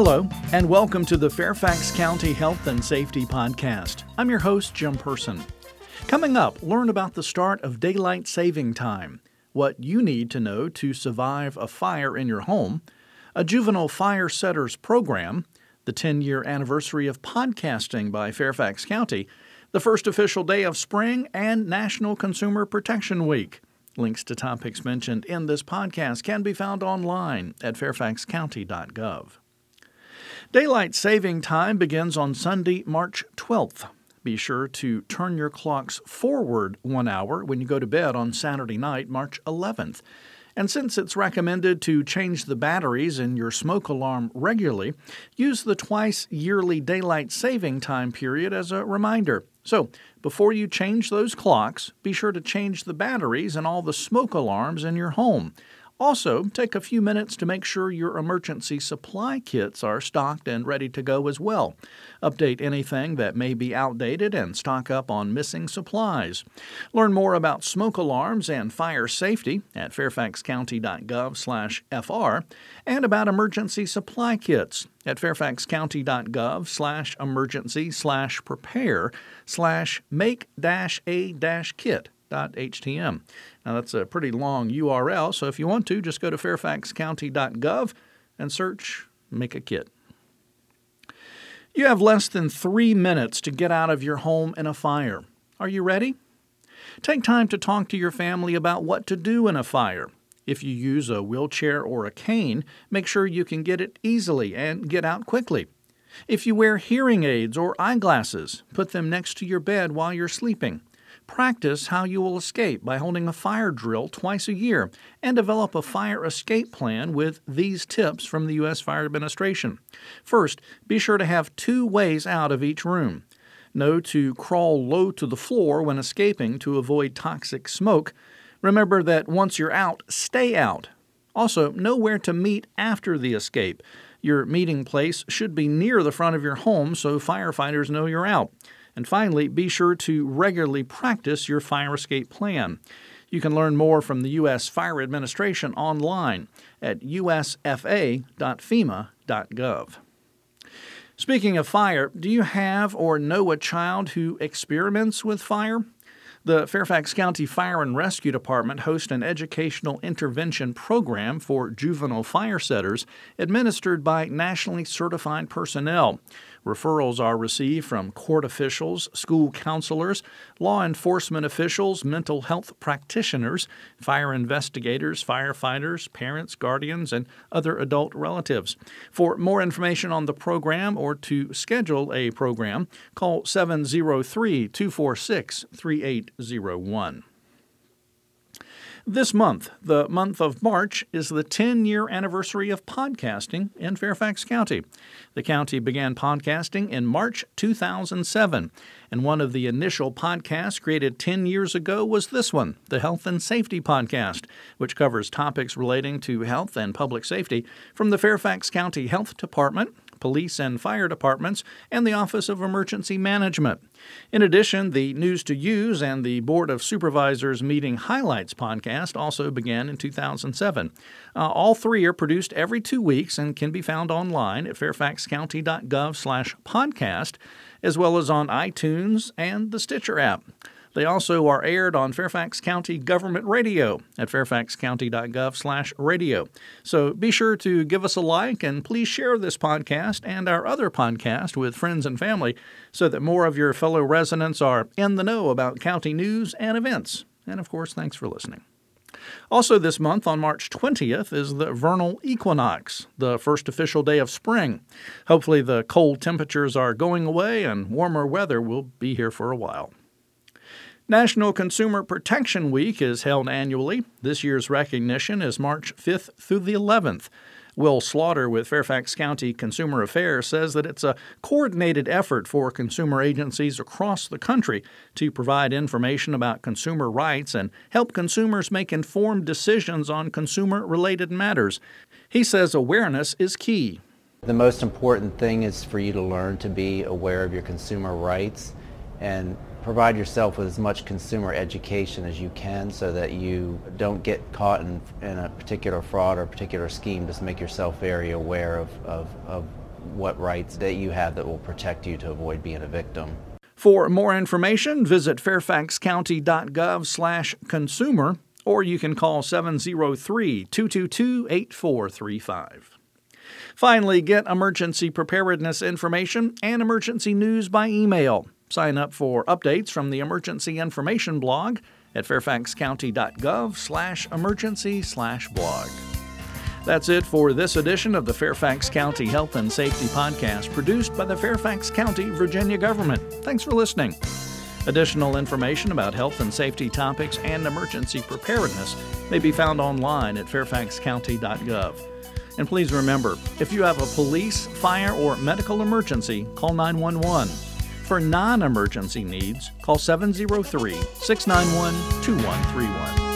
Hello, and welcome to the Fairfax County Health and Safety Podcast. I'm your host, Jim Person. Coming up, learn about the start of daylight saving time, what you need to know to survive a fire in your home, a juvenile fire setters program, the 10 year anniversary of podcasting by Fairfax County, the first official day of spring, and National Consumer Protection Week. Links to topics mentioned in this podcast can be found online at fairfaxcounty.gov. Daylight saving time begins on Sunday, March 12th. Be sure to turn your clocks forward one hour when you go to bed on Saturday night, March 11th. And since it's recommended to change the batteries in your smoke alarm regularly, use the twice yearly daylight saving time period as a reminder. So, before you change those clocks, be sure to change the batteries and all the smoke alarms in your home. Also, take a few minutes to make sure your emergency supply kits are stocked and ready to go as well. Update anything that may be outdated and stock up on missing supplies. Learn more about smoke alarms and fire safety at fairfaxcounty.gov/fr and about emergency supply kits at fairfaxcounty.gov/emergency/prepare/make-a-kit fairfaxcounty.htm. Now, that's a pretty long URL, so if you want to, just go to fairfaxcounty.gov and search Make a Kit. You have less than three minutes to get out of your home in a fire. Are you ready? Take time to talk to your family about what to do in a fire. If you use a wheelchair or a cane, make sure you can get it easily and get out quickly. If you wear hearing aids or eyeglasses, put them next to your bed while you're sleeping. Practice how you will escape by holding a fire drill twice a year and develop a fire escape plan with these tips from the U.S. Fire Administration. First, be sure to have two ways out of each room. Know to crawl low to the floor when escaping to avoid toxic smoke. Remember that once you're out, stay out. Also, know where to meet after the escape. Your meeting place should be near the front of your home so firefighters know you're out. And finally, be sure to regularly practice your fire escape plan. You can learn more from the U.S. Fire Administration online at usfa.fema.gov. Speaking of fire, do you have or know a child who experiments with fire? The Fairfax County Fire and Rescue Department hosts an educational intervention program for juvenile fire setters administered by nationally certified personnel. Referrals are received from court officials, school counselors, law enforcement officials, mental health practitioners, fire investigators, firefighters, parents, guardians, and other adult relatives. For more information on the program or to schedule a program, call 703 246 3801. This month, the month of March, is the 10 year anniversary of podcasting in Fairfax County. The county began podcasting in March 2007, and one of the initial podcasts created 10 years ago was this one, the Health and Safety Podcast, which covers topics relating to health and public safety from the Fairfax County Health Department police and fire departments, and the Office of Emergency Management. In addition, the News to Use and the Board of Supervisors Meeting Highlights podcast also began in 2007. Uh, all three are produced every two weeks and can be found online at fairfaxcounty.gov slash podcast, as well as on iTunes and the Stitcher app. They also are aired on Fairfax County Government Radio at fairfaxcounty.gov/radio. So be sure to give us a like and please share this podcast and our other podcast with friends and family so that more of your fellow residents are in the know about county news and events. And of course, thanks for listening. Also, this month on March 20th is the vernal equinox, the first official day of spring. Hopefully, the cold temperatures are going away and warmer weather will be here for a while. National Consumer Protection Week is held annually. This year's recognition is March 5th through the 11th. Will Slaughter with Fairfax County Consumer Affairs says that it's a coordinated effort for consumer agencies across the country to provide information about consumer rights and help consumers make informed decisions on consumer related matters. He says awareness is key. The most important thing is for you to learn to be aware of your consumer rights and provide yourself with as much consumer education as you can so that you don't get caught in, in a particular fraud or particular scheme. Just make yourself very aware of, of, of what rights that you have that will protect you to avoid being a victim. For more information, visit fairfaxcounty.gov slash consumer or you can call 703-222-8435. Finally, get emergency preparedness information and emergency news by email. Sign up for updates from the emergency information blog at fairfaxcounty.gov slash emergency slash blog. That's it for this edition of the Fairfax County Health and Safety Podcast, produced by the Fairfax County, Virginia government. Thanks for listening. Additional information about health and safety topics and emergency preparedness may be found online at fairfaxcounty.gov. And please remember if you have a police, fire, or medical emergency, call 911. For non emergency needs, call 703 691 2131.